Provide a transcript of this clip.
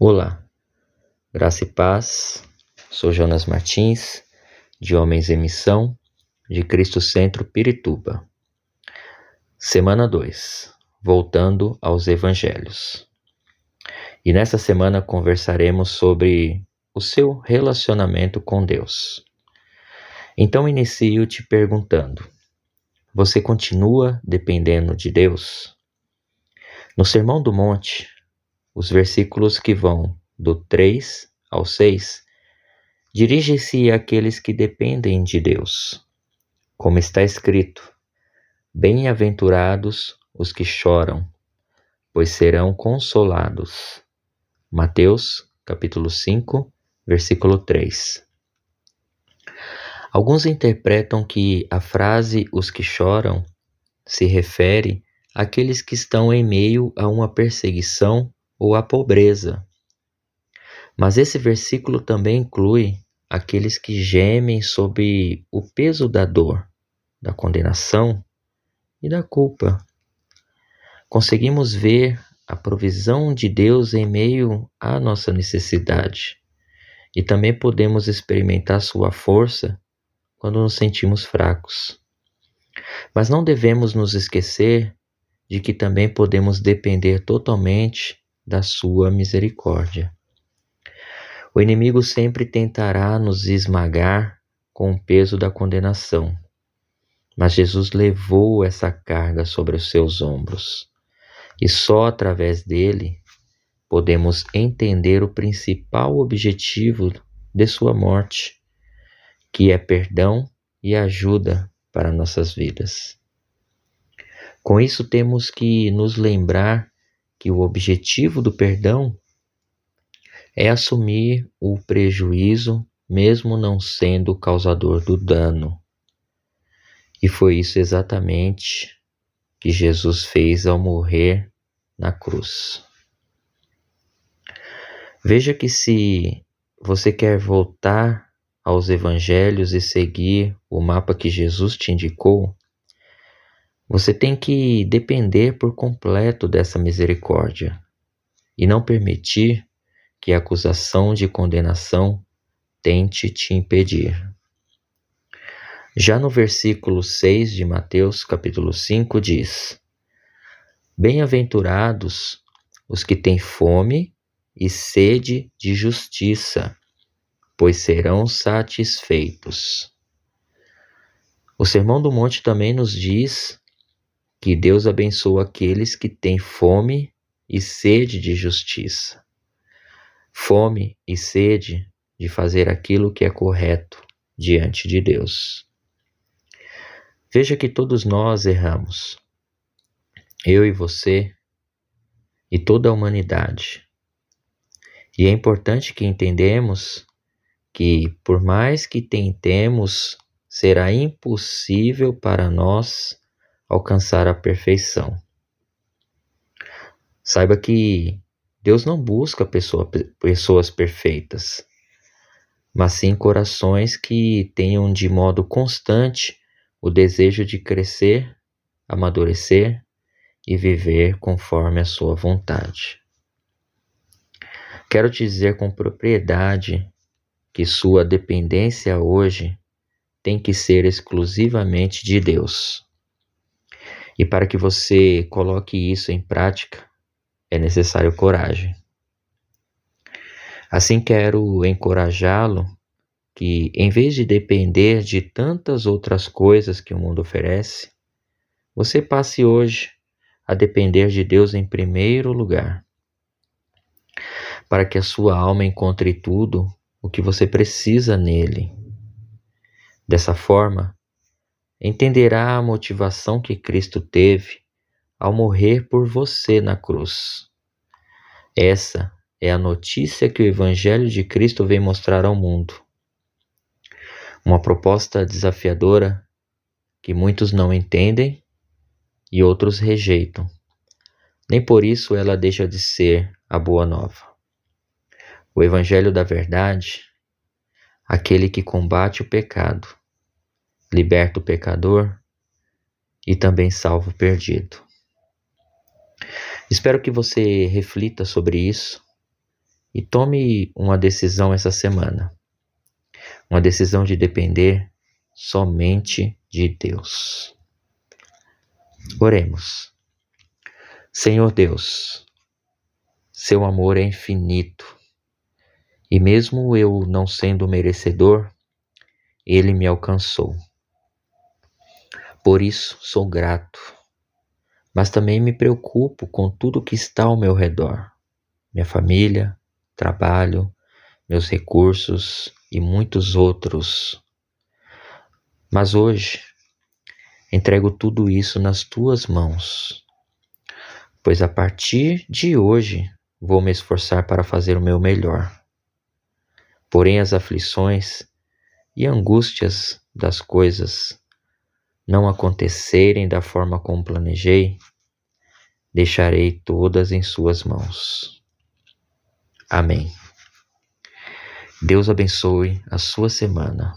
Olá, graça e paz. Sou Jonas Martins, de Homens em Missão, de Cristo Centro Pirituba. Semana 2, voltando aos Evangelhos. E nessa semana conversaremos sobre o seu relacionamento com Deus. Então inicio te perguntando: você continua dependendo de Deus? No Sermão do Monte, os versículos que vão do 3 ao 6 dirigem-se àqueles que dependem de Deus. Como está escrito: Bem-aventurados os que choram, pois serão consolados. Mateus, capítulo 5, versículo 3. Alguns interpretam que a frase os que choram se refere àqueles que estão em meio a uma perseguição ou a pobreza. Mas esse versículo também inclui aqueles que gemem sob o peso da dor, da condenação e da culpa. Conseguimos ver a provisão de Deus em meio à nossa necessidade e também podemos experimentar Sua força quando nos sentimos fracos. Mas não devemos nos esquecer de que também podemos depender totalmente da sua misericórdia. O inimigo sempre tentará nos esmagar com o peso da condenação, mas Jesus levou essa carga sobre os seus ombros, e só através dele podemos entender o principal objetivo de sua morte, que é perdão e ajuda para nossas vidas. Com isso, temos que nos lembrar que o objetivo do perdão é assumir o prejuízo, mesmo não sendo o causador do dano. E foi isso exatamente que Jesus fez ao morrer na cruz. Veja que se você quer voltar aos evangelhos e seguir o mapa que Jesus te indicou, você tem que depender por completo dessa misericórdia e não permitir que a acusação de condenação tente te impedir. Já no versículo 6 de Mateus, capítulo 5, diz: Bem-aventurados os que têm fome e sede de justiça, pois serão satisfeitos. O Sermão do Monte também nos diz que Deus abençoa aqueles que têm fome e sede de justiça. Fome e sede de fazer aquilo que é correto diante de Deus. Veja que todos nós erramos. Eu e você e toda a humanidade. E é importante que entendemos que por mais que tentemos, será impossível para nós alcançar a perfeição. Saiba que Deus não busca pessoa, pessoas perfeitas, mas sim corações que tenham de modo constante o desejo de crescer, amadurecer e viver conforme a sua vontade. Quero dizer com propriedade que sua dependência hoje tem que ser exclusivamente de Deus. E para que você coloque isso em prática, é necessário coragem. Assim quero encorajá-lo que, em vez de depender de tantas outras coisas que o mundo oferece, você passe hoje a depender de Deus em primeiro lugar, para que a sua alma encontre tudo o que você precisa nele. Dessa forma, entenderá a motivação que Cristo teve ao morrer por você na cruz. Essa é a notícia que o Evangelho de Cristo vem mostrar ao mundo. Uma proposta desafiadora que muitos não entendem e outros rejeitam. Nem por isso ela deixa de ser a boa nova. O Evangelho da Verdade, aquele que combate o pecado, liberta o pecador e também salva o perdido. Espero que você reflita sobre isso e tome uma decisão essa semana. Uma decisão de depender somente de Deus. Oremos. Senhor Deus, seu amor é infinito e mesmo eu não sendo merecedor, ele me alcançou. Por isso sou grato, mas também me preocupo com tudo que está ao meu redor: minha família, trabalho, meus recursos e muitos outros. Mas hoje entrego tudo isso nas tuas mãos, pois a partir de hoje vou me esforçar para fazer o meu melhor. Porém, as aflições e angústias das coisas não acontecerem da forma como planejei, deixarei todas em Suas mãos. Amém. Deus abençoe a sua semana.